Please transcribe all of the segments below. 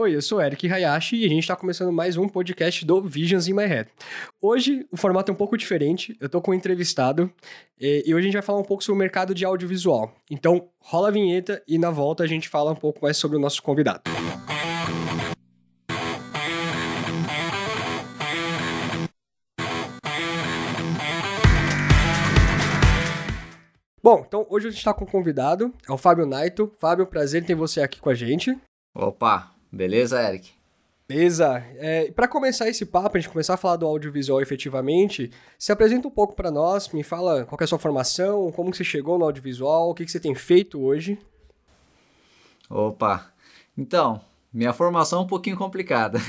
Oi, eu sou Eric Hayashi e a gente está começando mais um podcast do Visions in My Head. Hoje o formato é um pouco diferente, eu tô com um entrevistado e, hoje a gente vai falar um pouco sobre o mercado de audiovisual. Então, rola a vinheta e na volta a gente fala um pouco mais sobre o nosso convidado. Bom, então hoje a gente está com um convidado, é o Fábio Naito. Fábio, prazer em ter você aqui com a gente. Opa, beleza, Eric? Beleza. É, para começar esse papo, a gente começar a falar do audiovisual efetivamente, se apresenta um pouco para nós, me fala qual é a sua formação, como que você chegou no audiovisual, o que, que você tem feito hoje. Opa, então, minha formação é um pouquinho complicada.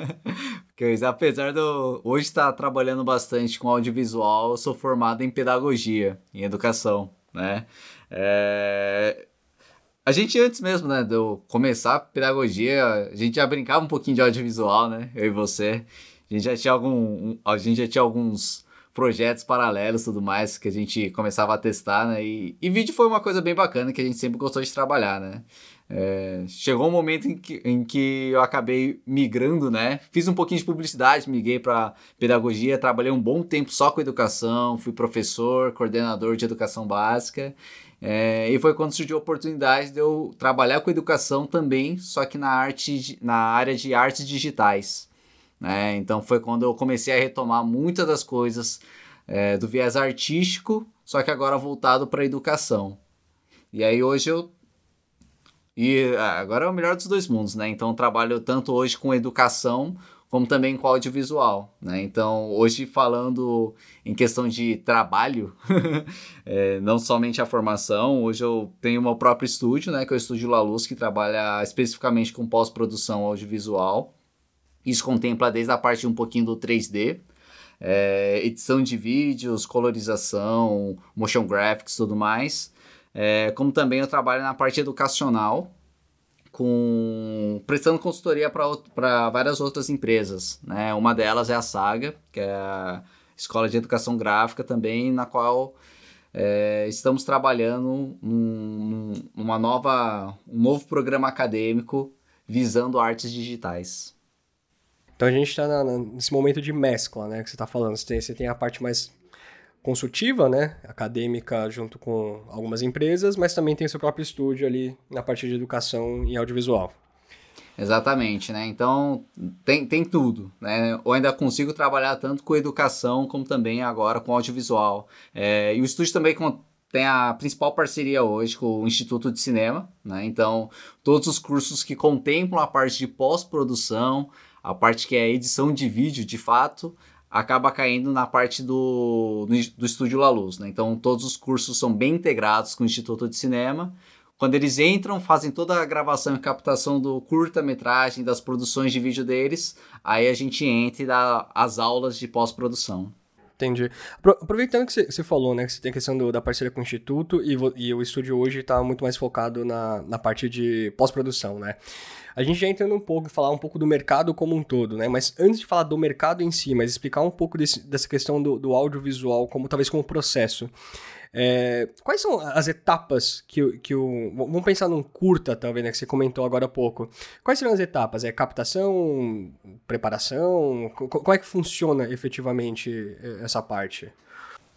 Porque apesar de eu hoje estar trabalhando bastante com audiovisual, eu sou formado em pedagogia, em educação, né? É, a gente antes mesmo, né, de eu começar a pedagogia, a gente já brincava um pouquinho de audiovisual, né? Eu e você. A gente já tinha algum, a gente já tinha alguns projetos paralelos e tudo mais que a gente começava a testar, né? E, e vídeo foi uma coisa bem bacana que a gente sempre gostou de trabalhar, né? É, chegou um momento em que, em que eu acabei migrando, né? Fiz um pouquinho de publicidade, migrei para pedagogia, trabalhei um bom tempo só com educação, fui professor, coordenador de educação básica é, e foi quando surgiu a oportunidade de eu trabalhar com educação também, só que na, arte, na área de artes digitais. Né? Então foi quando eu comecei a retomar muitas das coisas é, do viés artístico, só que agora voltado para a educação. E aí hoje eu. E ah, agora é o melhor dos dois mundos, né? Então eu trabalho tanto hoje com educação como também com audiovisual, né? Então, hoje falando em questão de trabalho, é, não somente a formação, hoje eu tenho meu próprio estúdio, né? Que é o Estúdio La Luz, que trabalha especificamente com pós-produção audiovisual. Isso contempla desde a parte um pouquinho do 3D, é, edição de vídeos, colorização, motion graphics, tudo mais. É, como também eu trabalho na parte educacional, com prestando consultoria para várias outras empresas. Né? Uma delas é a Saga, que é a escola de educação gráfica também, na qual é, estamos trabalhando num, numa nova, um novo programa acadêmico visando artes digitais. Então a gente está nesse momento de mescla, né, que você está falando. Você tem, você tem a parte mais consultiva, né, acadêmica junto com algumas empresas, mas também tem seu próprio estúdio ali na parte de educação e audiovisual. Exatamente, né? Então tem, tem tudo, né? Eu ainda consigo trabalhar tanto com educação como também agora com audiovisual. É, e o estúdio também tem a principal parceria hoje com o Instituto de Cinema, né? Então todos os cursos que contemplam a parte de pós-produção, a parte que é edição de vídeo de fato, acaba caindo na parte do, do Estúdio La Luz. Né? Então, todos os cursos são bem integrados com o Instituto de Cinema. Quando eles entram, fazem toda a gravação e captação do curta-metragem, das produções de vídeo deles, aí a gente entra e dá as aulas de pós-produção. Entendi. Aproveitando que você falou, né, que você tem a questão do, da parceria com o Instituto e, e o estúdio hoje está muito mais focado na, na parte de pós-produção, né? A gente já entrando um pouco, falar um pouco do mercado como um todo, né? Mas antes de falar do mercado em si, mas explicar um pouco desse, dessa questão do, do audiovisual, como talvez como processo. É, quais são as etapas que, que o. Vamos pensar num curta, talvez, né, que você comentou agora há pouco. Quais seriam as etapas? É captação, preparação? Como é que funciona efetivamente é, essa parte?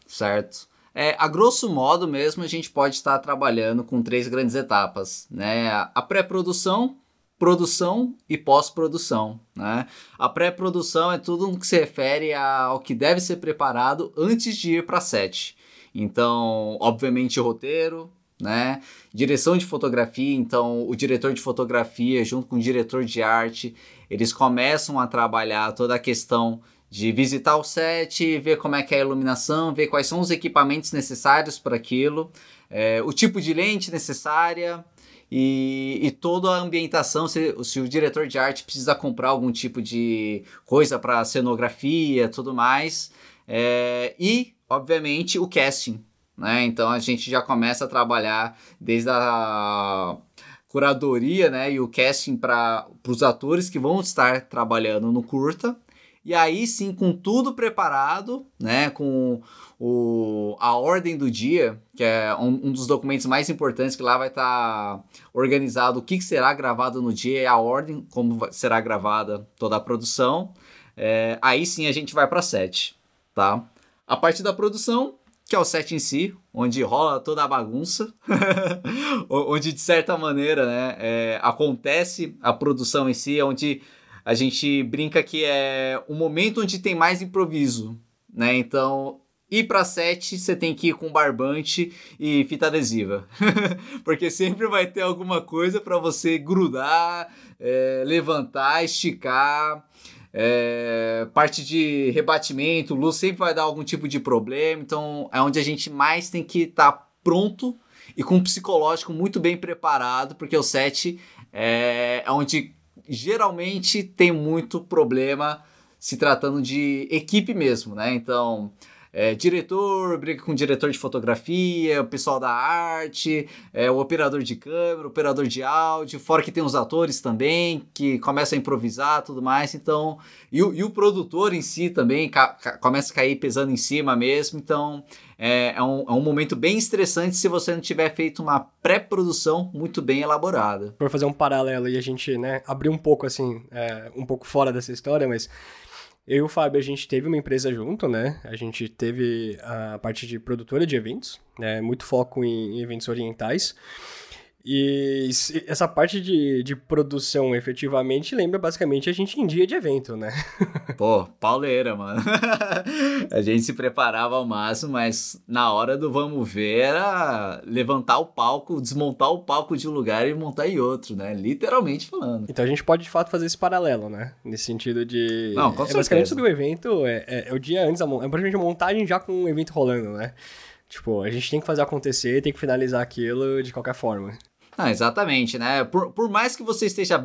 Certo. É, a grosso modo mesmo, a gente pode estar trabalhando com três grandes etapas. Né? A pré-produção, produção e pós-produção. Né? A pré-produção é tudo o que se refere ao que deve ser preparado antes de ir para set. Então, obviamente, o roteiro, né? Direção de fotografia, então o diretor de fotografia junto com o diretor de arte, eles começam a trabalhar toda a questão de visitar o set, ver como é que é a iluminação, ver quais são os equipamentos necessários para aquilo, é, o tipo de lente necessária e, e toda a ambientação, se, se, o diretor de arte precisa comprar algum tipo de coisa para cenografia, tudo mais, é, e obviamente, o casting. Né? Então a gente já começa a trabalhar desde a curadoria né? e o casting para os atores que vão estar trabalhando no curta. e aí sim, com tudo preparado, né, com o, a ordem do dia, que é um, um dos documentos mais importantes, que lá vai estar tá organizado o que, que, será gravado no dia e a ordem, como será gravada toda a produção. É, aí sim a gente vai para set, tá? A parte da produção, que é o set em si, onde rola toda a bagunça, onde de certa maneira né, é, acontece a produção em si, onde a gente brinca que é o momento onde tem mais improviso, né? Então, ir para set, você tem que ir com barbante e fita adesiva. Porque sempre vai ter alguma coisa para você grudar, é, levantar, esticar. É, parte de rebatimento, luz sempre vai dar algum tipo de problema. Então, é onde a gente mais tem que estar tá pronto e com um psicológico muito bem preparado, porque o set é, é onde geralmente tem muito problema se tratando de equipe mesmo, né? Então, é, diretor briga com o diretor de fotografia, o pessoal da arte, é, o operador de câmera, o operador de áudio, fora que tem os atores também, que começam a improvisar tudo mais, então... E o, e o produtor em si também começa a cair pesando em cima mesmo, então... É, é, um, é um momento bem estressante se você não tiver feito uma pré-produção muito bem elaborada. Por fazer um paralelo e a gente, né, abrir um pouco assim, é, um pouco fora dessa história, mas eu e o Fábio, a gente teve uma empresa junto, né? A gente teve a parte de produtora de eventos, né? Muito foco em eventos orientais. E essa parte de, de produção efetivamente lembra basicamente a gente em dia de evento, né? Pô, pauleira, mano. a gente se preparava ao máximo, mas na hora do vamos ver era levantar o palco, desmontar o palco de um lugar e montar em outro, né? Literalmente falando. Então a gente pode de fato fazer esse paralelo, né? Nesse sentido de. Não, com é basicamente sobre o evento, é, é, é, o dia antes, é praticamente a montagem já com o evento rolando, né? Tipo, a gente tem que fazer acontecer, tem que finalizar aquilo de qualquer forma. Não, exatamente, né? Por, por mais que você esteja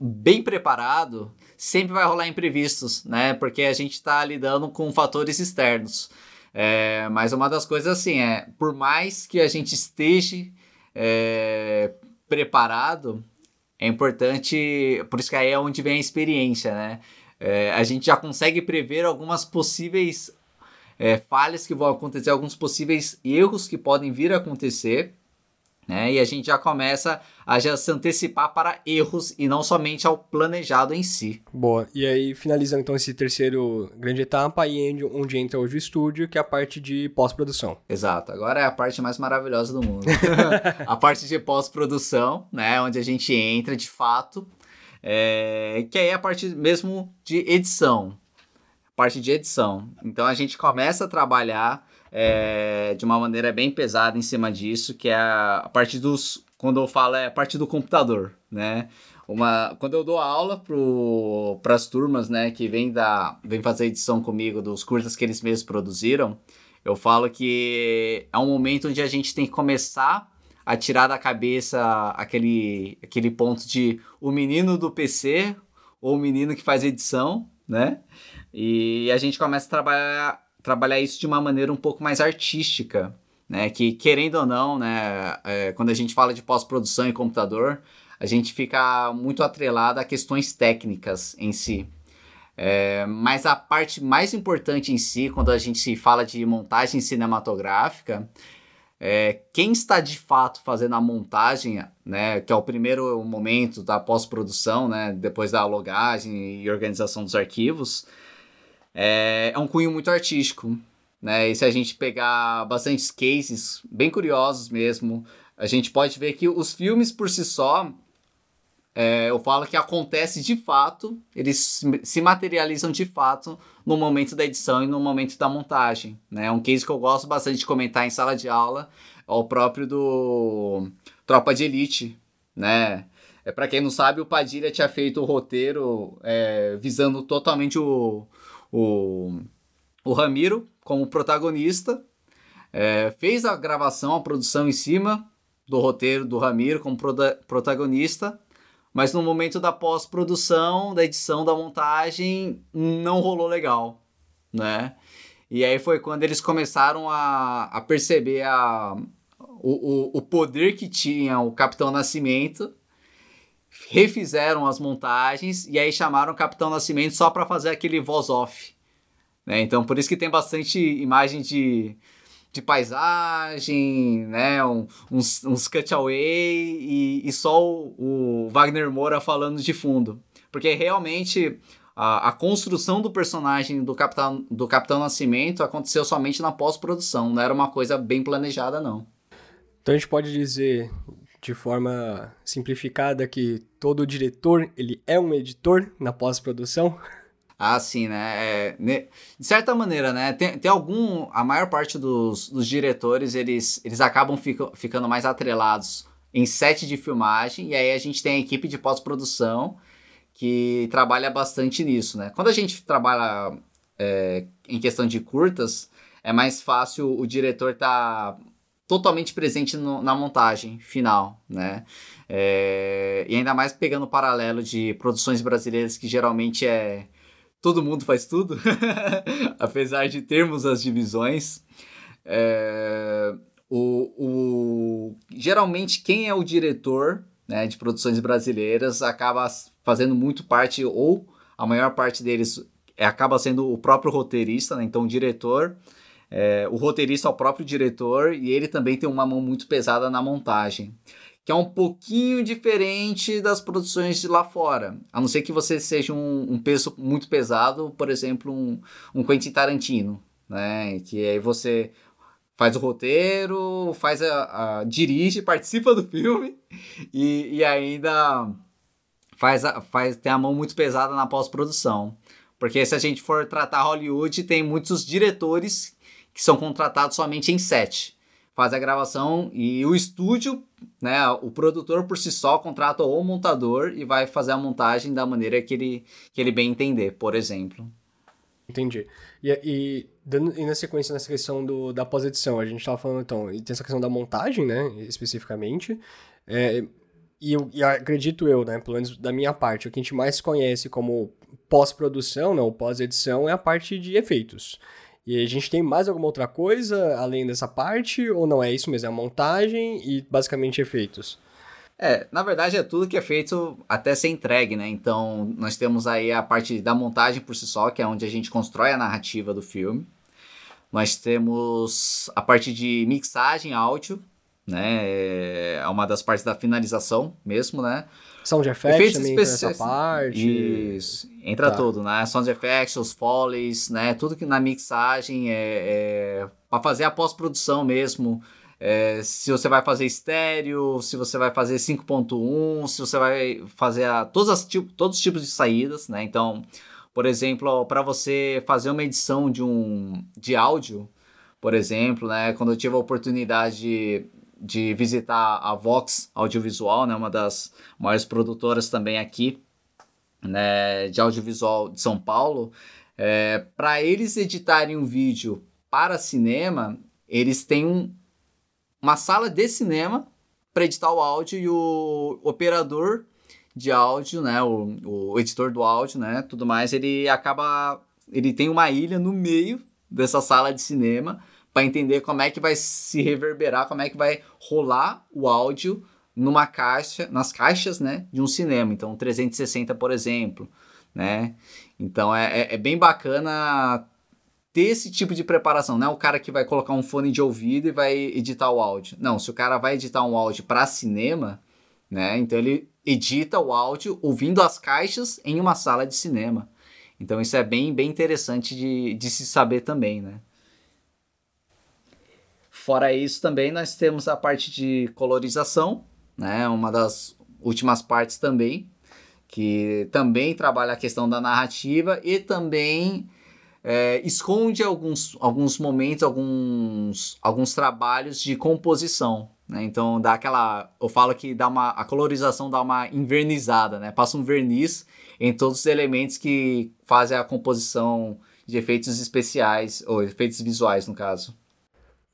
bem preparado, sempre vai rolar imprevistos, né? Porque a gente está lidando com fatores externos. É, mas uma das coisas assim é, por mais que a gente esteja é, preparado, é importante, por isso que aí é onde vem a experiência, né? É, a gente já consegue prever algumas possíveis é, falhas que vão acontecer, alguns possíveis erros que podem vir a acontecer né? E a gente já começa a já se antecipar para erros e não somente ao planejado em si. Boa. E aí, finalizando então esse terceiro grande etapa, aí onde entra hoje o estúdio, que é a parte de pós-produção. Exato. Agora é a parte mais maravilhosa do mundo. a parte de pós-produção, né? Onde a gente entra de fato, é... que aí é a parte mesmo de edição. Parte de edição. Então a gente começa a trabalhar é, de uma maneira bem pesada em cima disso, que é a, parte dos. Quando eu falo, é a parte do computador, né? Uma, quando eu dou aula para as turmas, né, que vem, da, vem fazer edição comigo dos curtas que eles mesmos produziram, eu falo que é um momento onde a gente tem que começar a tirar da cabeça aquele, aquele ponto de o menino do PC ou o menino que faz edição, né? E a gente começa a trabalhar trabalhar isso de uma maneira um pouco mais artística, né? Que querendo ou não, né? É, quando a gente fala de pós-produção em computador, a gente fica muito atrelado a questões técnicas em si. É, mas a parte mais importante em si, quando a gente fala de montagem cinematográfica, é, quem está de fato fazendo a montagem, né, que é o primeiro momento da pós-produção, né, depois da logagem e organização dos arquivos, é, é um cunho muito artístico. Né? E se a gente pegar bastantes cases bem curiosos mesmo, a gente pode ver que os filmes por si só, é, eu falo que acontece de fato, eles se materializam de fato no momento da edição e no momento da montagem. Né? Um case que eu gosto bastante de comentar em sala de aula é o próprio do Tropa de Elite, né? É, para quem não sabe, o Padilha tinha feito o roteiro é, visando totalmente o, o, o Ramiro como protagonista, é, fez a gravação, a produção em cima do roteiro do Ramiro como protagonista, mas no momento da pós-produção, da edição, da montagem, não rolou legal, né? E aí foi quando eles começaram a, a perceber a, o, o, o poder que tinha o Capitão Nascimento refizeram as montagens e aí chamaram o Capitão Nascimento só para fazer aquele voz off. Né? Então, por isso que tem bastante imagem de, de paisagem, né? Um, uns, uns cutaway e, e só o, o Wagner Moura falando de fundo. Porque realmente a, a, construção do personagem do Capitão, do Capitão Nascimento aconteceu somente na pós-produção, não era uma coisa bem planejada, não. Então a gente pode dizer de forma simplificada que todo diretor ele é um editor na pós-produção? Ah, sim, né? É, de certa maneira, né? Tem, tem algum. A maior parte dos, dos diretores eles, eles acabam fico, ficando mais atrelados em set de filmagem, e aí a gente tem a equipe de pós-produção que trabalha bastante nisso, né? Quando a gente trabalha é, em questão de curtas, é mais fácil o diretor tá totalmente presente no, na montagem final, né? É, e ainda mais pegando o paralelo de produções brasileiras que geralmente é todo mundo faz tudo, apesar de termos as divisões. É, o, o, geralmente quem é o diretor né, de produções brasileiras acaba fazendo muito parte, ou a maior parte deles é, acaba sendo o próprio roteirista, né? então o diretor, é, o roteirista é o próprio diretor e ele também tem uma mão muito pesada na montagem, que é um pouquinho diferente das produções de lá fora, a não ser que você seja um, um peso muito pesado, por exemplo, um, um Quentin Tarantino, né? que aí você faz o roteiro, faz a, a dirige, participa do filme e, e ainda faz, a, faz tem a mão muito pesada na pós-produção. Porque se a gente for tratar Hollywood, tem muitos diretores que são contratados somente em set. Faz a gravação e o estúdio, né, o produtor por si só contrata o montador e vai fazer a montagem da maneira que ele, que ele bem entender, por exemplo. Entendi. E, e, dando, e na sequência, nessa questão do, da pós-edição, a gente estava falando, então, e tem essa questão da montagem, né, especificamente, é, e, eu, e acredito eu, né, pelo menos da minha parte, o que a gente mais conhece como pós-produção, né, pós-edição, é a parte de efeitos. E a gente tem mais alguma outra coisa além dessa parte, ou não é isso mesmo, é a montagem e basicamente efeitos? É, na verdade é tudo que é feito até ser entregue, né? Então, nós temos aí a parte da montagem por si só, que é onde a gente constrói a narrativa do filme. Nós temos a parte de mixagem áudio, né? É uma das partes da finalização mesmo, né? Sound effects Efeitos também entra nessa parte. Isso, entra tá. tudo, né? Sound effects, os foleys, né? Tudo que na mixagem é, é para fazer a pós-produção mesmo, é, se você vai fazer estéreo, se você vai fazer 5.1, se você vai fazer a, todas as, todos os tipos de saídas, né? Então, por exemplo, para você fazer uma edição de um de áudio, por exemplo, né? Quando eu tive a oportunidade de, de visitar a Vox Audiovisual, né? Uma das maiores produtoras também aqui, né? De audiovisual de São Paulo, é, para eles editarem um vídeo para cinema, eles têm um uma sala de cinema para editar o áudio e o operador de áudio, né, o, o editor do áudio, né, tudo mais, ele acaba, ele tem uma ilha no meio dessa sala de cinema para entender como é que vai se reverberar, como é que vai rolar o áudio numa caixa, nas caixas, né, de um cinema, então 360, por exemplo, né, então é, é, é bem bacana ter esse tipo de preparação, não é o cara que vai colocar um fone de ouvido e vai editar o áudio. Não, se o cara vai editar um áudio para cinema, né? Então ele edita o áudio ouvindo as caixas em uma sala de cinema. Então isso é bem, bem interessante de, de se saber também, né? Fora isso também nós temos a parte de colorização, né? Uma das últimas partes também, que também trabalha a questão da narrativa e também é, esconde alguns, alguns momentos, alguns, alguns trabalhos de composição. Né? Então dá aquela. Eu falo que dá uma, a colorização dá uma invernizada, né? Passa um verniz em todos os elementos que fazem a composição de efeitos especiais, ou efeitos visuais, no caso.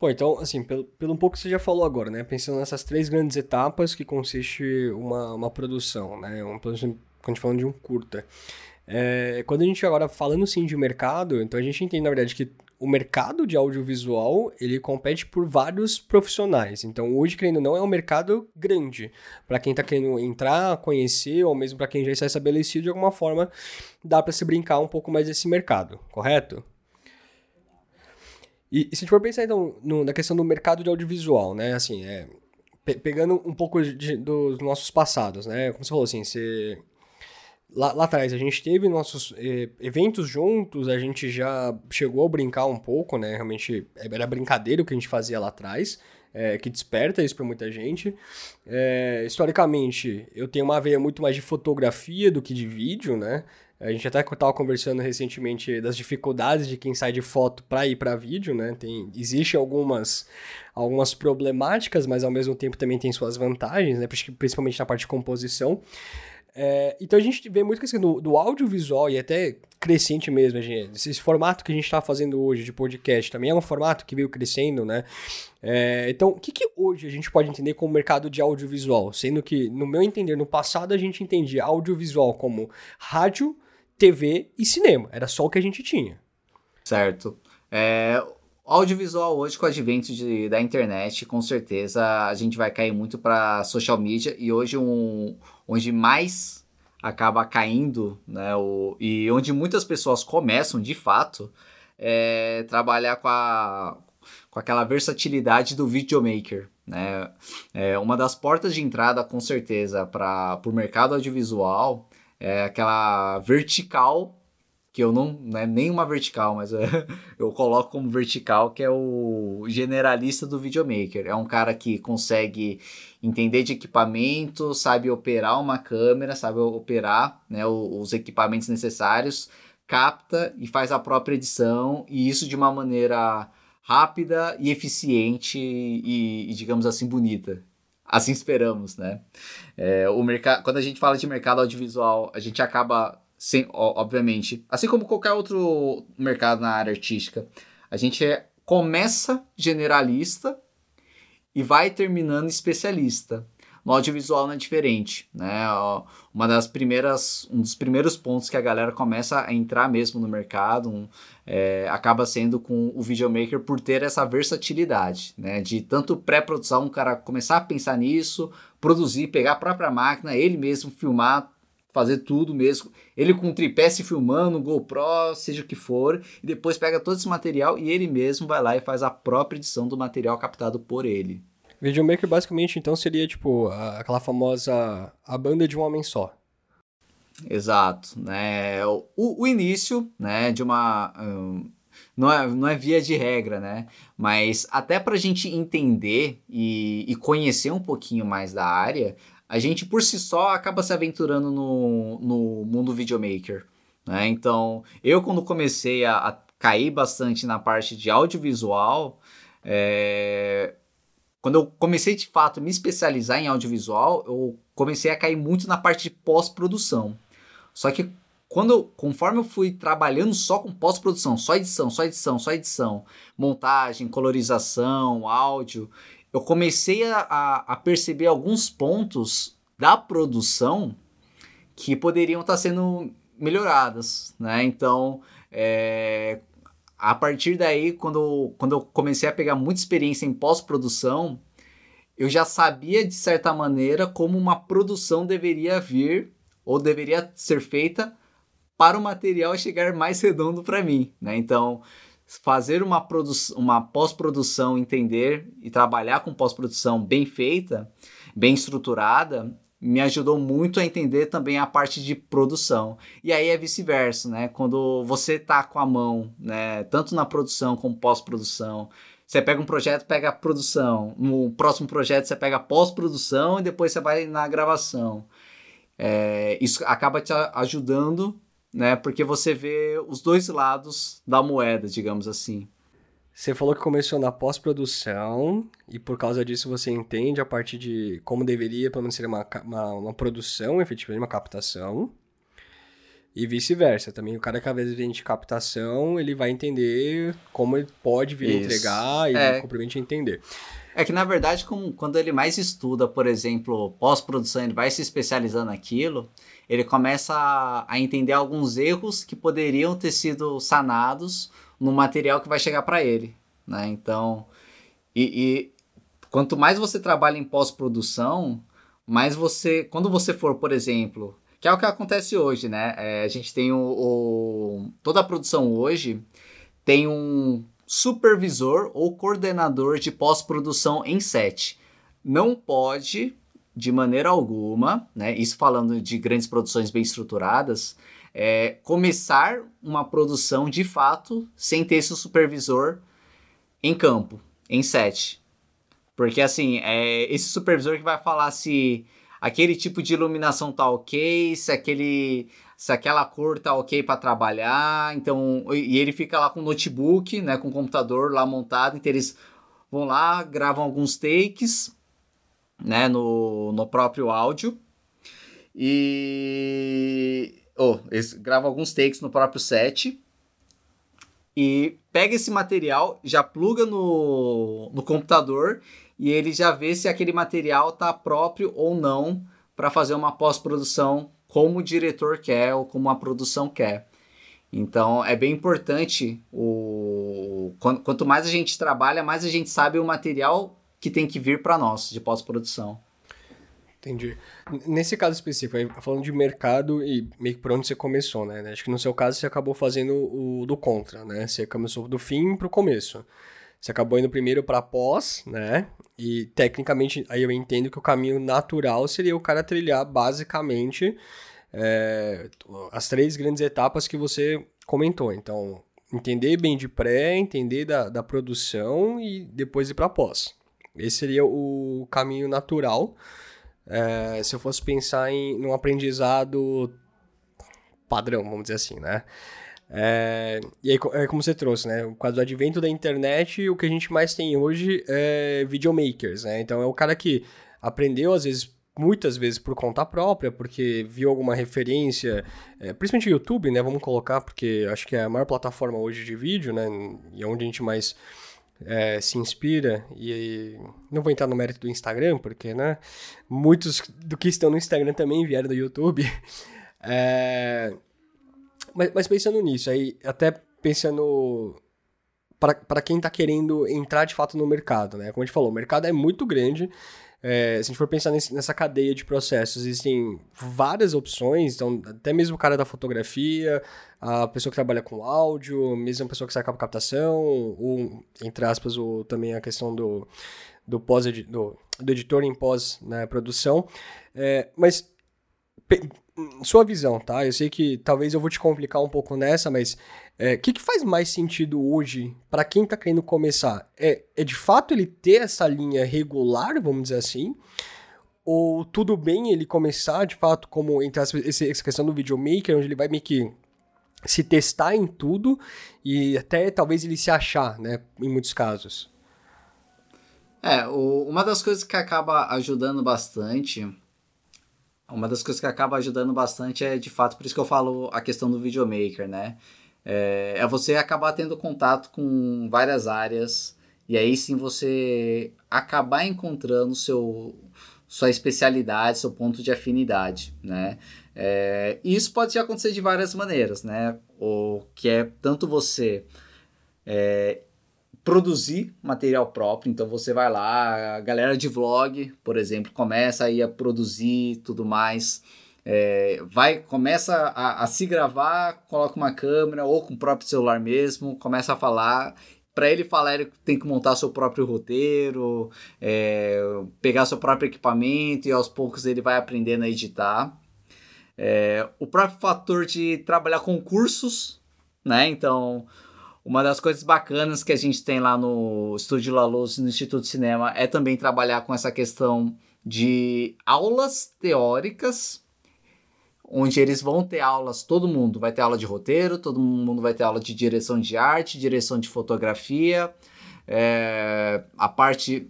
Pô, então, assim, pelo, pelo um pouco que você já falou agora, né? Pensando nessas três grandes etapas que consiste uma, uma produção, né? Produção, quando a gente falando de um curta. É, quando a gente agora falando sim de mercado, então a gente entende, na verdade, que o mercado de audiovisual, ele compete por vários profissionais. Então, hoje, querendo ou não, é um mercado grande. Para quem está querendo entrar, conhecer, ou mesmo para quem já está estabelecido de alguma forma, dá para se brincar um pouco mais desse mercado, correto? E, e se a gente for pensar, então, no, na questão do mercado de audiovisual, né? Assim, é, pe pegando um pouco de, dos nossos passados, né? Como você falou, assim, você lá, lá atrás a gente teve nossos eh, eventos juntos, a gente já chegou a brincar um pouco, né? Realmente era brincadeira o que a gente fazia lá atrás, é, que desperta isso para muita gente. É, historicamente, eu tenho uma veia muito mais de fotografia do que de vídeo, né? A gente até estava conversando recentemente das dificuldades de quem sai de foto para ir para vídeo, né? Tem, existe algumas, algumas problemáticas, mas ao mesmo tempo também tem suas vantagens, né? Principalmente na parte de composição. É, então a gente vê muito questão do, do audiovisual e até crescente mesmo, gente. Esse formato que a gente está fazendo hoje de podcast também é um formato que veio crescendo, né? É, então, o que, que hoje a gente pode entender como mercado de audiovisual? Sendo que, no meu entender, no passado a gente entendia audiovisual como rádio, TV e cinema. Era só o que a gente tinha. Certo. É, audiovisual hoje, com o advento de, da internet, com certeza a gente vai cair muito para social media e hoje um, onde mais acaba caindo, né, o, e onde muitas pessoas começam de fato é trabalhar com, a, com aquela versatilidade do videomaker. Né? É, uma das portas de entrada, com certeza, para o mercado audiovisual é aquela vertical que eu não, não é nem uma vertical, mas é, eu coloco como vertical, que é o generalista do videomaker. É um cara que consegue entender de equipamento, sabe operar uma câmera, sabe operar né, os equipamentos necessários, capta e faz a própria edição, e isso de uma maneira rápida e eficiente e, e digamos assim, bonita. Assim esperamos, né? É, o mercado, quando a gente fala de mercado audiovisual, a gente acaba sem, obviamente, assim como qualquer outro mercado na área artística, a gente é, começa generalista e vai terminando especialista. No audiovisual não é diferente, né? Uma das primeiras, um dos primeiros pontos que a galera começa a entrar mesmo no mercado um, é, acaba sendo com o videomaker por ter essa versatilidade, né? De tanto pré-produção, um cara começar a pensar nisso, produzir, pegar a própria máquina, ele mesmo filmar fazer tudo mesmo. Ele com tripé se filmando, GoPro, seja o que for, e depois pega todo esse material e ele mesmo vai lá e faz a própria edição do material captado por ele. Videomaker basicamente então seria tipo aquela famosa a banda de um homem só. Exato, né? O, o início, né, de uma um, não é, não é via de regra, né? Mas até para a gente entender e, e conhecer um pouquinho mais da área, a gente por si só acaba se aventurando no, no mundo videomaker. Né? Então, eu quando comecei a, a cair bastante na parte de audiovisual, é... quando eu comecei de fato a me especializar em audiovisual, eu comecei a cair muito na parte de pós-produção. Só que quando conforme eu fui trabalhando só com pós-produção, só edição, só edição, só edição, montagem, colorização, áudio, eu comecei a, a, perceber alguns pontos da produção que poderiam estar sendo melhoradas, né? Então, é, a partir daí, quando, quando eu comecei a pegar muita experiência em pós-produção, eu já sabia, de certa maneira, como uma produção deveria vir ou deveria ser feita para o material chegar mais redondo para mim, né? Então, fazer uma, uma pós-produção, entender e trabalhar com pós-produção bem feita, bem estruturada, me ajudou muito a entender também a parte de produção. E aí é vice-versa, né? Quando você tá com a mão, né, tanto na produção como pós-produção, você pega um projeto, pega a produção. No próximo projeto você pega a pós-produção e depois você vai na gravação. É, isso acaba te ajudando né? Porque você vê os dois lados da moeda, digamos assim. Você falou que começou na pós-produção e por causa disso você entende a parte de como deveria, pelo menos, ser uma, uma, uma produção, efetivamente, uma captação. E vice-versa. Também o cara que às vezes vem de captação, ele vai entender como ele pode vir Isso. entregar e é. cumprimento entender. É que, na verdade, com, quando ele mais estuda, por exemplo, pós-produção, ele vai se especializando naquilo, ele começa a, a, entender alguns erros que poderiam ter sido sanados no material que vai chegar para ele, né? Então, e, e quanto mais você trabalha em pós-produção, mais você, quando você for, por exemplo, que é o que acontece hoje, né? É, a gente tem o, o, toda a produção hoje tem um supervisor ou coordenador de pós-produção em set. Não pode, de maneira alguma, né? Isso falando de grandes produções bem estruturadas, é, começar uma produção de fato sem ter esse supervisor em campo, em set. Porque assim, é esse supervisor que vai falar se aquele tipo de iluminação tá ok, se aquele se aquela cor tá ok para trabalhar, então e ele fica lá com o notebook, né, com o computador lá montado, então eles vão lá, gravam alguns takes, né, no, no próprio áudio e oh, eles gravam alguns takes no próprio set e pega esse material, já pluga no, no computador e ele já vê se aquele material tá próprio ou não para fazer uma pós-produção como o diretor quer ou como a produção quer. Então é bem importante o quanto mais a gente trabalha, mais a gente sabe o material que tem que vir para nós de pós-produção. Entendi. Nesse caso específico, falando de mercado e meio que por onde você começou, né? Acho que no seu caso você acabou fazendo o do contra, né? Você começou do fim para o começo. Você acabou indo primeiro para pós, né? E tecnicamente, aí eu entendo que o caminho natural seria o cara trilhar basicamente é, as três grandes etapas que você comentou. Então, entender bem de pré, entender da, da produção e depois ir para pós. Esse seria o caminho natural. É, se eu fosse pensar em um aprendizado padrão, vamos dizer assim, né? É, e aí, é como você trouxe, né? Causa do advento da internet, o que a gente mais tem hoje é videomakers, né? Então é o cara que aprendeu, às vezes, muitas vezes por conta própria, porque viu alguma referência, é, principalmente o YouTube, né? Vamos colocar, porque acho que é a maior plataforma hoje de vídeo, né? E é onde a gente mais é, se inspira. E, não vou entrar no mérito do Instagram, porque, né? Muitos do que estão no Instagram também vieram do YouTube. É, mas, mas pensando nisso, aí até pensando para quem está querendo entrar de fato no mercado, né? Como a gente falou, o mercado é muito grande. É, se a gente for pensar nesse, nessa cadeia de processos, existem várias opções, então até mesmo o cara da fotografia, a pessoa que trabalha com áudio, mesmo a pessoa que sai com captação, ou, entre aspas, o, também a questão do, do, pós do, do editor em pós-produção. Né, é, mas sua visão, tá? Eu sei que talvez eu vou te complicar um pouco nessa, mas o é, que, que faz mais sentido hoje para quem tá querendo começar? É, é de fato ele ter essa linha regular, vamos dizer assim? Ou tudo bem ele começar de fato como essa, essa questão do videomaker, onde ele vai meio que se testar em tudo e até talvez ele se achar, né? Em muitos casos. É, o, uma das coisas que acaba ajudando bastante uma das coisas que acaba ajudando bastante é, de fato, por isso que eu falo a questão do videomaker, né? É, é você acabar tendo contato com várias áreas e aí sim você acabar encontrando seu, sua especialidade, seu ponto de afinidade, né? É, isso pode acontecer de várias maneiras, né? O que é tanto você é, produzir material próprio. Então você vai lá, a galera de vlog, por exemplo, começa aí a produzir tudo mais. É, vai começa a, a, se gravar, coloca uma câmera ou com o próprio celular mesmo, começa a falar. Para ele falar, ele tem que montar seu próprio roteiro, é, pegar seu próprio equipamento e aos poucos ele vai aprendendo a editar. É, o próprio fator de trabalhar com cursos, né? Então, uma das coisas bacanas que a gente tem lá no Estúdio La Luz, no Instituto de Cinema, é também trabalhar com essa questão de aulas teóricas, onde eles vão ter aulas, todo mundo vai ter aula de roteiro, todo mundo vai ter aula de direção de arte, direção de fotografia, é, a parte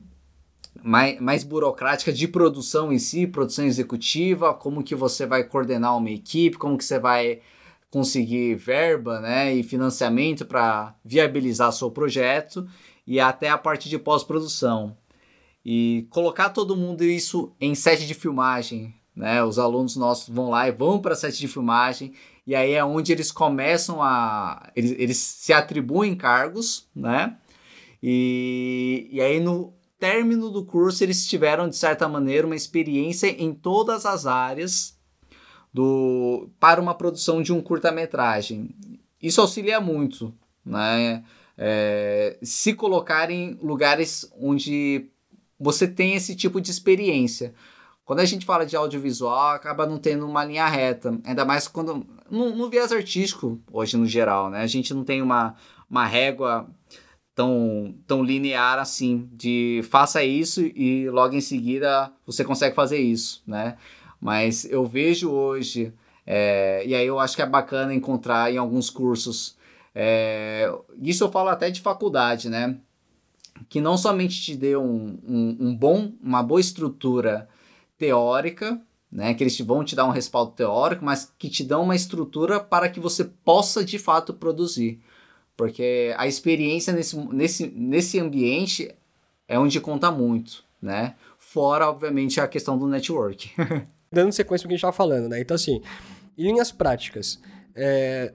mais, mais burocrática de produção em si, produção executiva, como que você vai coordenar uma equipe, como que você vai conseguir verba né, e financiamento para viabilizar seu projeto e até a parte de pós-produção. E colocar todo mundo isso em set de filmagem, né? Os alunos nossos vão lá e vão para set de filmagem, e aí é onde eles começam a. Eles, eles se atribuem cargos, né? E, e aí no término do curso eles tiveram, de certa maneira, uma experiência em todas as áreas do para uma produção de um curta-metragem. Isso auxilia muito, né? É, se colocar em lugares onde você tem esse tipo de experiência. Quando a gente fala de audiovisual, acaba não tendo uma linha reta, ainda mais quando no, no viés artístico hoje no geral, né? A gente não tem uma, uma régua tão, tão linear assim, de faça isso e logo em seguida você consegue fazer isso, né? Mas eu vejo hoje, é, e aí eu acho que é bacana encontrar em alguns cursos, é, isso eu falo até de faculdade, né? Que não somente te dê um, um, um bom, uma boa estrutura teórica, né, que eles vão te dar um respaldo teórico, mas que te dão uma estrutura para que você possa de fato produzir. Porque a experiência nesse, nesse, nesse ambiente é onde conta muito, né? Fora, obviamente, a questão do network. Dando sequência ao que a gente estava falando, né? Então, assim, em linhas práticas, é,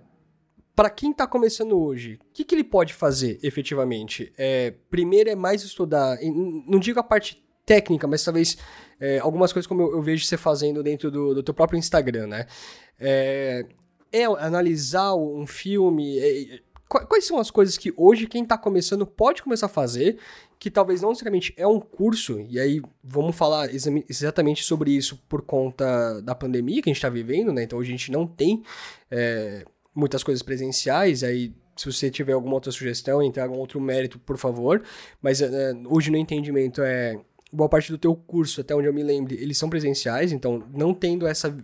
para quem está começando hoje, o que, que, ele pode fazer efetivamente? É, primeiro é mais estudar, não digo a parte técnica, mas talvez é, algumas coisas como eu, eu, vejo você fazendo dentro do, do teu próprio Instagram, né? É, é analisar um filme, é, quais são as coisas que hoje quem está começando pode começar a fazer, que talvez não necessariamente é um curso, e aí vamos falar exatamente sobre isso por conta da pandemia que a gente está vivendo, né? Então a gente não tem é, muitas coisas presenciais, aí se você tiver alguma outra sugestão, entrar algum outro mérito, por favor, mas é, hoje no entendimento é boa parte do teu curso, até onde eu me lembre, eles são presenciais, então não tendo essa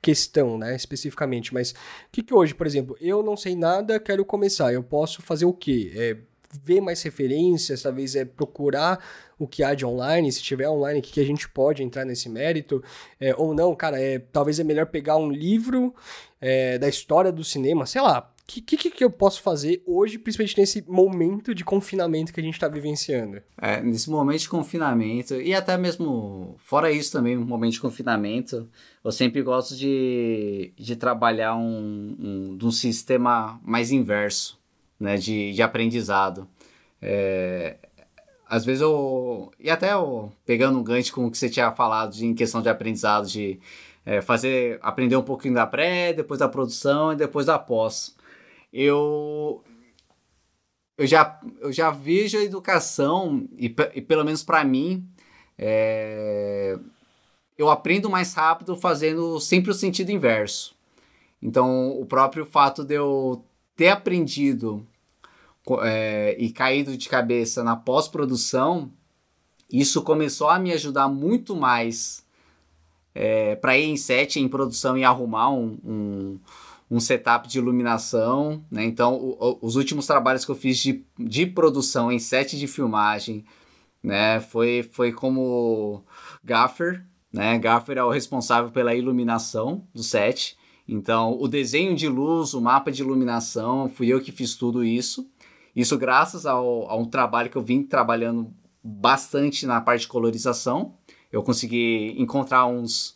questão, né, especificamente, mas o que, que hoje, por exemplo, eu não sei nada, quero começar, eu posso fazer o quê? É ver mais referências, talvez é procurar o que há de online, se tiver online, o que, que a gente pode entrar nesse mérito, é, ou não, cara, é, talvez é melhor pegar um livro é, da história do cinema, sei lá, o que, que, que, eu posso fazer hoje, principalmente nesse momento de confinamento que a gente está vivenciando? É, nesse momento de confinamento, e até mesmo fora isso também, um momento de confinamento, eu sempre gosto de, de trabalhar um, um, um sistema mais inverso, né, de, de aprendizado. É, às vezes eu. E até eu, pegando um gancho com o que você tinha falado de, em questão de aprendizado, de é, fazer. aprender um pouquinho da pré, depois da produção e depois da pós eu eu já, eu já vejo a educação, e, e pelo menos para mim, é, eu aprendo mais rápido fazendo sempre o sentido inverso. Então, o próprio fato de eu ter aprendido é, e caído de cabeça na pós-produção, isso começou a me ajudar muito mais é, para ir em set, em produção e arrumar um, um um setup de iluminação, né? Então, o, o, os últimos trabalhos que eu fiz de, de produção em set de filmagem, né? Foi, foi como gaffer, né? Gaffer é o responsável pela iluminação do set. Então, o desenho de luz, o mapa de iluminação, fui eu que fiz tudo isso. Isso graças ao, a um trabalho que eu vim trabalhando bastante na parte de colorização. Eu consegui encontrar uns,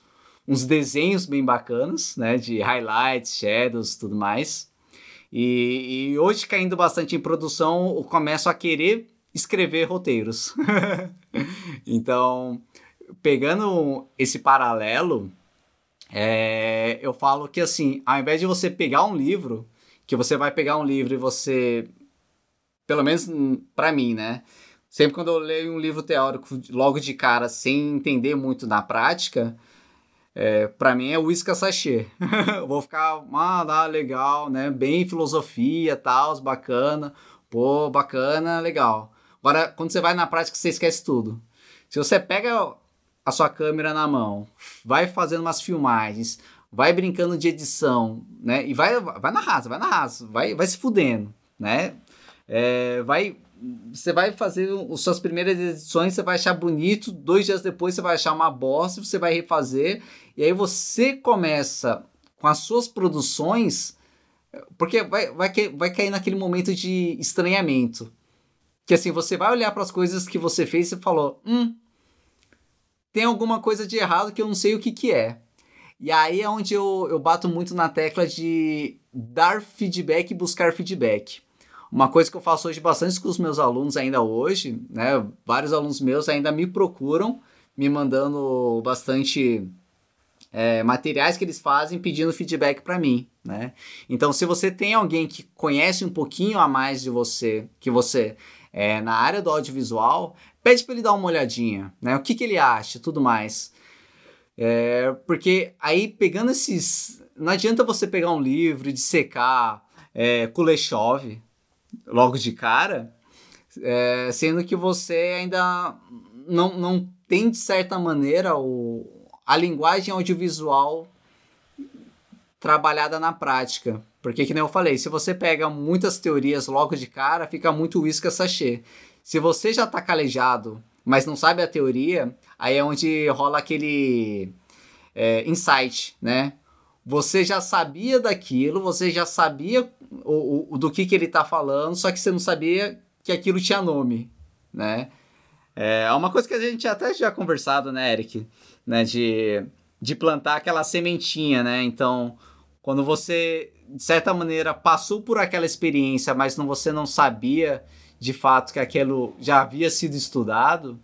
uns desenhos bem bacanas, né? De highlights, shadows, tudo mais. E, e hoje, caindo bastante em produção, eu começo a querer escrever roteiros. então, pegando esse paralelo, é, eu falo que assim, ao invés de você pegar um livro, que você vai pegar um livro e você, pelo menos para mim, né? Sempre quando eu leio um livro teórico logo de cara, sem entender muito na prática, é, para mim é uísque sachê. vou ficar, ah, legal, né? Bem filosofia, tal, bacana. Pô, bacana, legal. Agora, quando você vai na prática, você esquece tudo. Se você pega a sua câmera na mão, vai fazendo umas filmagens, vai brincando de edição, né? E vai, vai na raça, vai na raça, vai, vai se fudendo, né? É, vai você vai fazer as suas primeiras edições, você vai achar bonito, dois dias depois você vai achar uma bosta, você vai refazer, e aí você começa com as suas produções, porque vai, vai, vai cair naquele momento de estranhamento. Que assim, você vai olhar para as coisas que você fez e falou, hum, tem alguma coisa de errado que eu não sei o que, que é. E aí é onde eu, eu bato muito na tecla de dar feedback e buscar feedback. Uma coisa que eu faço hoje bastante com os meus alunos ainda hoje, né? Vários alunos meus ainda me procuram, me mandando bastante é, materiais que eles fazem pedindo feedback para mim, né? Então, se você tem alguém que conhece um pouquinho a mais de você, que você é na área do audiovisual, pede para ele dar uma olhadinha, né? O que, que ele acha, tudo mais. É, porque aí pegando esses, não adianta você pegar um livro de secar é, Kuleshov, logo de cara, é, sendo que você ainda não, não tem, de certa maneira, o, a linguagem audiovisual trabalhada na prática. Porque, que nem eu falei, se você pega muitas teorias logo de cara, fica muito uísque sachê. Se você já está calejado, mas não sabe a teoria, aí é onde rola aquele é, insight, né? Você já sabia daquilo, você já sabia o, o, do que, que ele está falando, só que você não sabia que aquilo tinha nome, né? É uma coisa que a gente até já conversado, né, Eric? Né, de, de plantar aquela sementinha, né? Então, quando você, de certa maneira, passou por aquela experiência, mas não, você não sabia de fato que aquilo já havia sido estudado,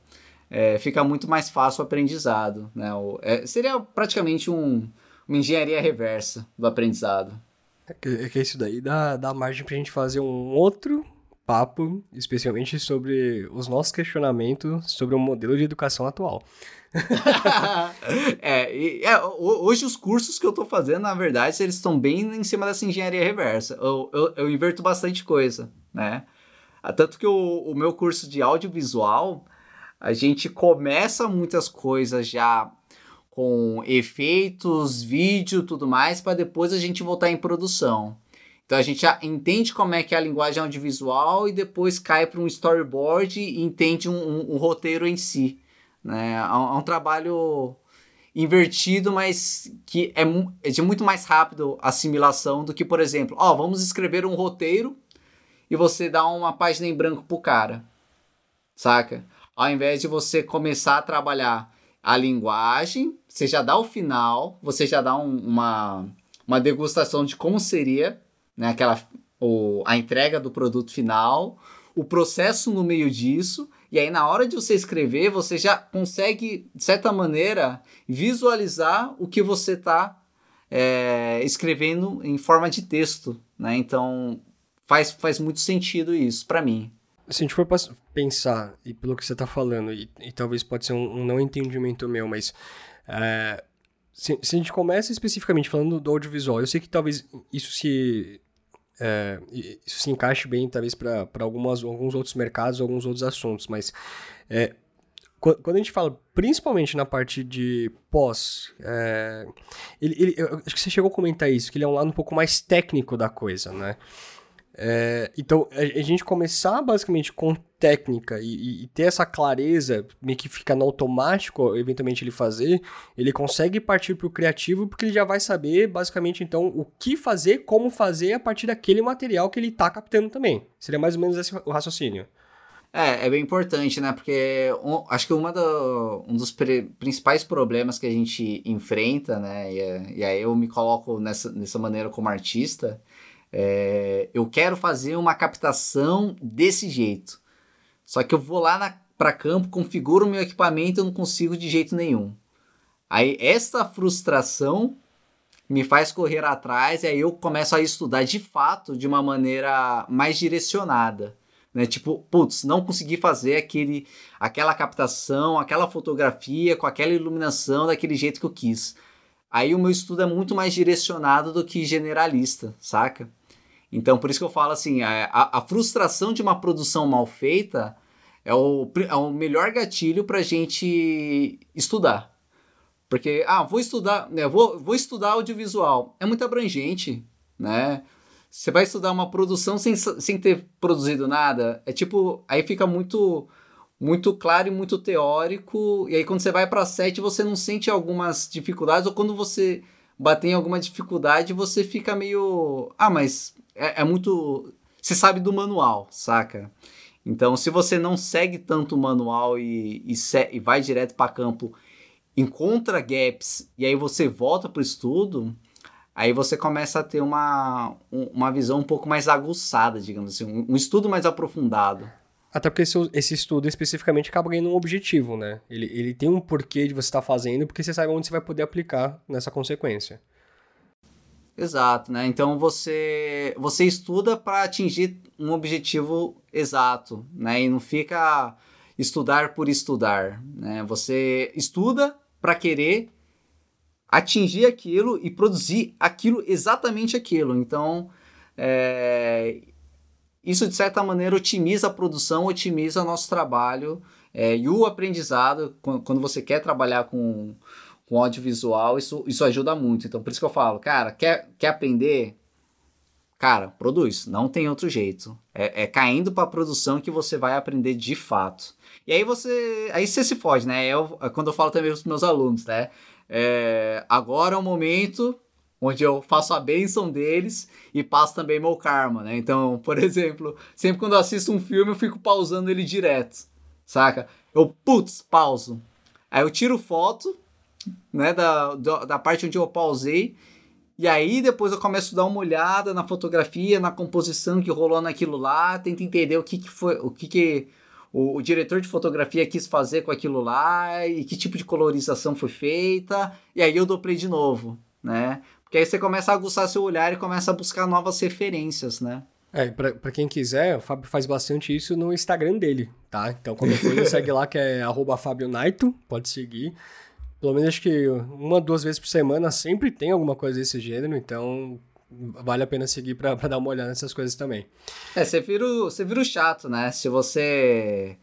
é, fica muito mais fácil o aprendizado. Né? O, é, seria praticamente um, uma engenharia reversa do aprendizado. É que, é que isso daí dá, dá margem para a gente fazer um outro papo, especialmente sobre os nossos questionamentos sobre o modelo de educação atual. é, e, é, hoje os cursos que eu estou fazendo, na verdade, eles estão bem em cima dessa engenharia reversa. Eu, eu, eu inverto bastante coisa, né? Tanto que o, o meu curso de audiovisual, a gente começa muitas coisas já com efeitos, vídeo, tudo mais, para depois a gente voltar em produção. Então a gente já entende como é que é a linguagem audiovisual e depois cai para um storyboard e entende um, um, um roteiro em si. Né? É, um, é um trabalho invertido, mas que é, é, de muito mais rápido assimilação do que, por exemplo, ó, vamos escrever um roteiro e você dá uma página em branco pro cara, saca? Ao invés de você começar a trabalhar a linguagem, você já dá o final, você já dá um, uma, uma degustação de como seria né, aquela, o, a entrega do produto final, o processo no meio disso, e aí na hora de você escrever, você já consegue, de certa maneira, visualizar o que você está é, escrevendo em forma de texto. Né? Então faz, faz muito sentido isso para mim. Se a gente for pensar, e pelo que você está falando, e, e, talvez pode ser um, um, não entendimento meu, mas é, se, se, a gente começa especificamente falando do audiovisual, eu sei que talvez isso se é, isso se encaixe bem, talvez, para alguns outros mercados, alguns outros assuntos, mas é, quando a gente fala, principalmente na parte de pós, ele, ele, acho que você chegou a comentar isso, que ele é um lado um pouco mais técnico da coisa, né? É, então, a, gente começar basicamente com técnica e, e, ter essa clareza, meio que fica no automático, eventualmente ele fazer, ele consegue partir para o criativo porque ele já vai saber, basicamente, então, o que fazer, como fazer a partir daquele material que ele está captando também. Seria mais ou menos esse o raciocínio. É, é bem importante, né? Porque um, acho que uma do, um dos principais problemas que a gente enfrenta, né? E, e aí eu me coloco nessa, nessa maneira como artista, é, eu quero fazer uma captação desse jeito. Só que eu vou lá para campo, configuro o meu equipamento e eu não consigo de jeito nenhum. Aí essa frustração me faz correr atrás e aí eu começo a estudar de fato de uma maneira mais direcionada. Né? Tipo, putz, não consegui fazer aquele, aquela captação, aquela fotografia com aquela iluminação daquele jeito que eu quis. Aí o meu estudo é muito mais direcionado do que generalista, saca? Então, por isso que eu falo assim, a, a frustração de uma produção mal feita é o, é o melhor gatilho para a gente estudar. Porque, ah, vou estudar, né, vou, vou estudar audiovisual. É muito abrangente, né? Você vai estudar uma produção sem, sem ter produzido nada, é tipo, aí fica muito muito claro e muito teórico, e aí quando você vai para sete você não sente algumas dificuldades, ou quando você bater em alguma dificuldade, você fica meio, ah, mas é, é muito. Você sabe do manual, saca? Então, se você não segue tanto o manual e, e, e vai direto para campo encontra gaps e aí você volta para o estudo, aí você começa a ter uma, uma visão um pouco mais aguçada, digamos assim, um estudo mais aprofundado. Até porque esse, esse, estudo especificamente acaba ganhando um objetivo, né? Ele, ele tem um porquê de você estar tá fazendo, porque você sabe onde você vai poder aplicar nessa consequência. Exato, né? Então você você estuda para atingir um objetivo exato, né? E não fica estudar por estudar, né? Você estuda para querer atingir aquilo e produzir aquilo exatamente aquilo. Então, é, isso, de certa maneira, otimiza a produção, otimiza nosso trabalho é, e o aprendizado. Quando você quer trabalhar com, com audiovisual, isso, isso ajuda muito. Então, por isso que eu falo, cara, quer, quer aprender? Cara, produz. Não tem outro jeito. É, é caindo para a produção que você vai aprender de fato. E aí você. Aí você se fode, né? Eu, quando eu falo também para os meus alunos, né? É, agora é o momento onde eu faço a bênção deles e passo também meu karma, né? Então, por exemplo, sempre quando eu assisto um filme, eu fico pausando ele direto, saca? Eu, putz, pauso. Aí eu tiro foto, né, da, da parte onde eu pausei, e aí depois eu começo a dar uma olhada na fotografia, na composição que rolou naquilo lá, tento entender o que, que foi, o que, que o, o, diretor de fotografia quis fazer com aquilo lá e que tipo de colorização foi feita, e aí eu dou play de novo, né? Porque aí você começa a aguçar seu olhar e começa a buscar novas referências, né? É, pra, pra quem quiser, o Fábio faz bastante isso no Instagram dele, tá? Então qualquer coisa segue lá que é arroba Fábio Naito, pode seguir. Pelo menos acho que uma, duas vezes por semana sempre tem alguma coisa desse gênero, então vale a pena seguir pra, pra dar uma olhada nessas coisas também. É, você vira, o, você vira o chato, né? Se você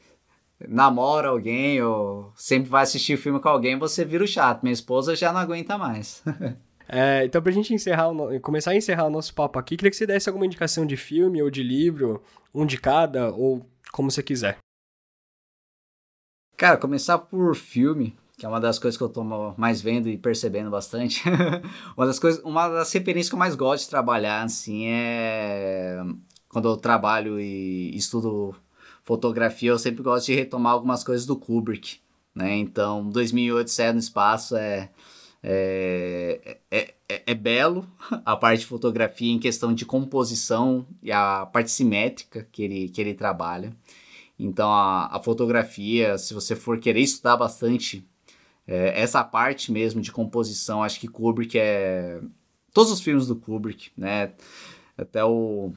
namora alguém ou sempre vai assistir filme com alguém, você vira o chato. Minha esposa já não aguenta mais. É, então, pra gente encerrar, começar a encerrar o nosso papo aqui, queria que você desse alguma indicação de filme ou de livro, um de cada, ou como você quiser. Cara, começar por filme, que é uma das coisas que eu tô mais vendo e percebendo bastante. uma das coisas, uma das referências que eu mais gosto de trabalhar, assim, é quando eu trabalho e estudo fotografia, eu sempre gosto de retomar algumas coisas do Kubrick, né? Então, 2008 Cé no Espaço é é, é, é, é, belo a parte de fotografia em questão de composição e a parte simétrica que ele, que ele trabalha. Então, a, a fotografia, se você for querer estudar bastante é, essa parte mesmo de composição, acho que Kubrick é. Todos os filmes do Kubrick, né? Até o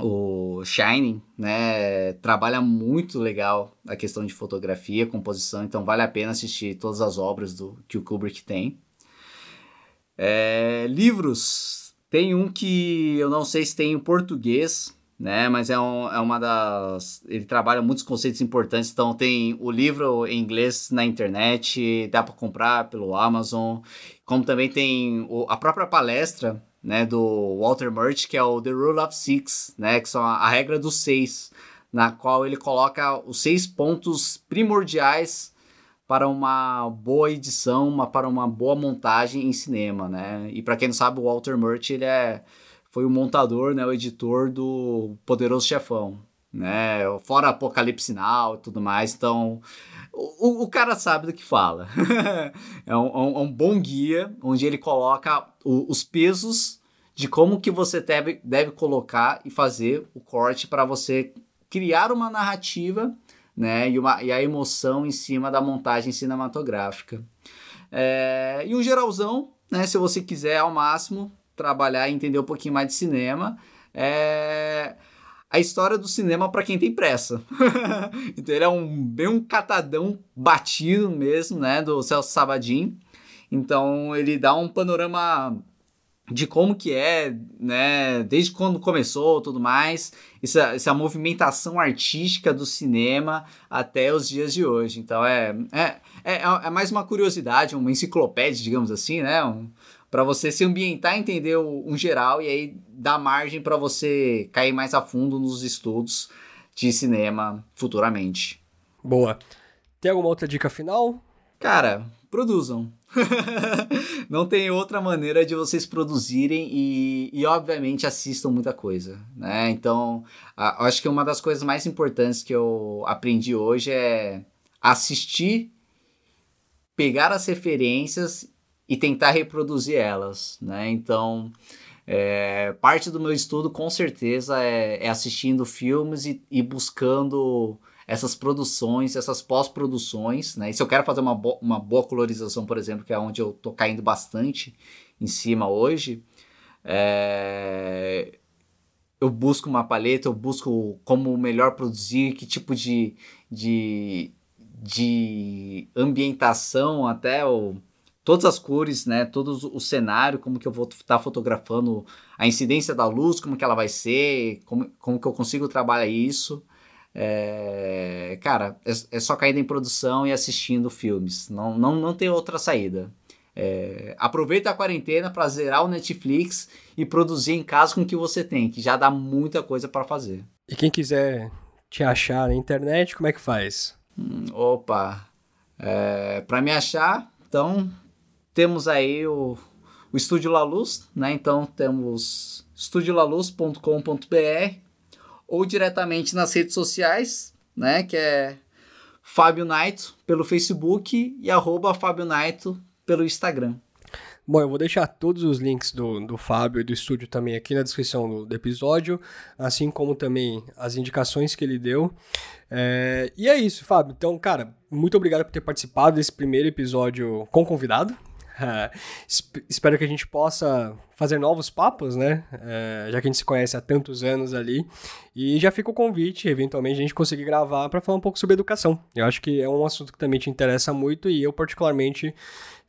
o Shining, né, trabalha muito legal a questão de fotografia, composição, então vale a pena assistir todas as obras do que o Kubrick tem. É, livros, tem um que eu não sei se tem em português, né, mas é, um, é uma das... ele trabalha muitos conceitos importantes, então tem o livro em inglês na internet, dá para comprar pelo Amazon, como também tem o, a própria palestra né, do Walter Murch, que é o The Rule of Six, né, que são a, a regra dos seis, na qual ele coloca os seis pontos primordiais para uma boa edição, uma, para uma boa montagem em cinema, né? E para quem não sabe, o Walter Murch ele é, foi o montador, né, o editor do Poderoso Chefão, né? Fora Apocalipse Now e tudo mais, então o, o cara sabe do que fala. é, um, é, um, é, um, bom guia onde ele coloca o, os pesos de como que você deve, deve colocar e fazer o corte para você criar uma narrativa né, e, uma, e a emoção em cima da montagem cinematográfica. É, e um geralzão, né, se você quiser ao máximo trabalhar e entender um pouquinho mais de cinema, é, a história do cinema para quem tem pressa. então ele é um bem um catadão batido mesmo, né, do Celso Sabadin. Então ele dá um panorama de como que é, né, desde quando começou, tudo mais, essa, essa movimentação artística do cinema até os dias de hoje. Então é, é, é, é mais uma curiosidade, uma enciclopédia, digamos assim, né, um, para você se ambientar, entender um geral e aí dar margem para você cair mais a fundo nos estudos de cinema futuramente. Boa. Tem alguma outra dica final? Cara, produzam. não tem outra maneira de vocês produzirem e, e obviamente assistam muita coisa, né? Então, a, acho que uma das coisas mais importantes que eu aprendi hoje é assistir pegar as referências e tentar reproduzir elas, né? Então, é, parte do meu estudo, com certeza, é, é assistindo filmes e, e, buscando essas produções, essas pós-produções, né? E se eu quero fazer uma, bo uma boa colorização, por exemplo, que é onde eu tô caindo bastante em cima hoje, é, eu busco uma paleta, eu busco como melhor produzir, que tipo de, de, de ambientação até o todas as cores, né, todo o cenário, como que eu vou estar tá fotografando, a incidência da luz, como que ela vai ser, como, como que eu consigo trabalhar isso. É, cara, é, é só cair em produção e assistindo filmes, não, não, não tem outra saída. É, aproveita a quarentena para zerar o Netflix e produzir em casa com o que você tem, que já dá muita coisa para fazer. E quem quiser te achar na internet, como é que faz? Hum, opa, é, para me achar, então temos aí o, o Estúdio La Luz, né? Então temos estudiolaluz.com.br ou diretamente nas redes sociais, né? Que é Fábio Naito pelo Facebook e arroba Fábio Naito pelo Instagram. Bom, eu vou deixar todos os links do, do Fábio e do estúdio também aqui na descrição do, do episódio, assim como também as indicações que ele deu. É, e é isso, Fábio. Então, cara, muito obrigado por ter participado desse primeiro episódio com convidado, espero que a gente possa fazer novos papos, né? É, já que a gente se conhece há tantos anos ali. E já fica o convite, eventualmente, a gente conseguir gravar para falar um pouco sobre educação. Eu acho que é um assunto que também te interessa muito e eu, particularmente,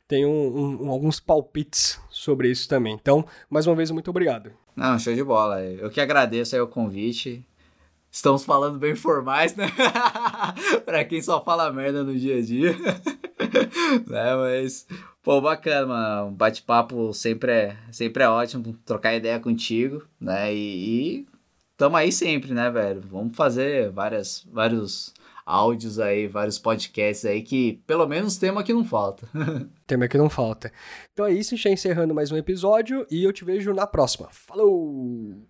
tenho um, um, alguns palpites sobre isso também. Então, mais uma vez, muito obrigado. Não, show de bola. Eu que agradeço aí o convite. Estamos falando bem formais, né? pra quem só fala merda no dia a dia. né? Mas Pô, bacana, mano. Um bate-papo sempre é, sempre é ótimo trocar ideia contigo, né? E, e tamo aí sempre, né, velho? Vamos fazer várias, vários áudios aí, vários podcasts aí que pelo menos tema que não falta. tema que não falta. Então é isso, já encerrando mais um episódio e eu te vejo na próxima. Falou!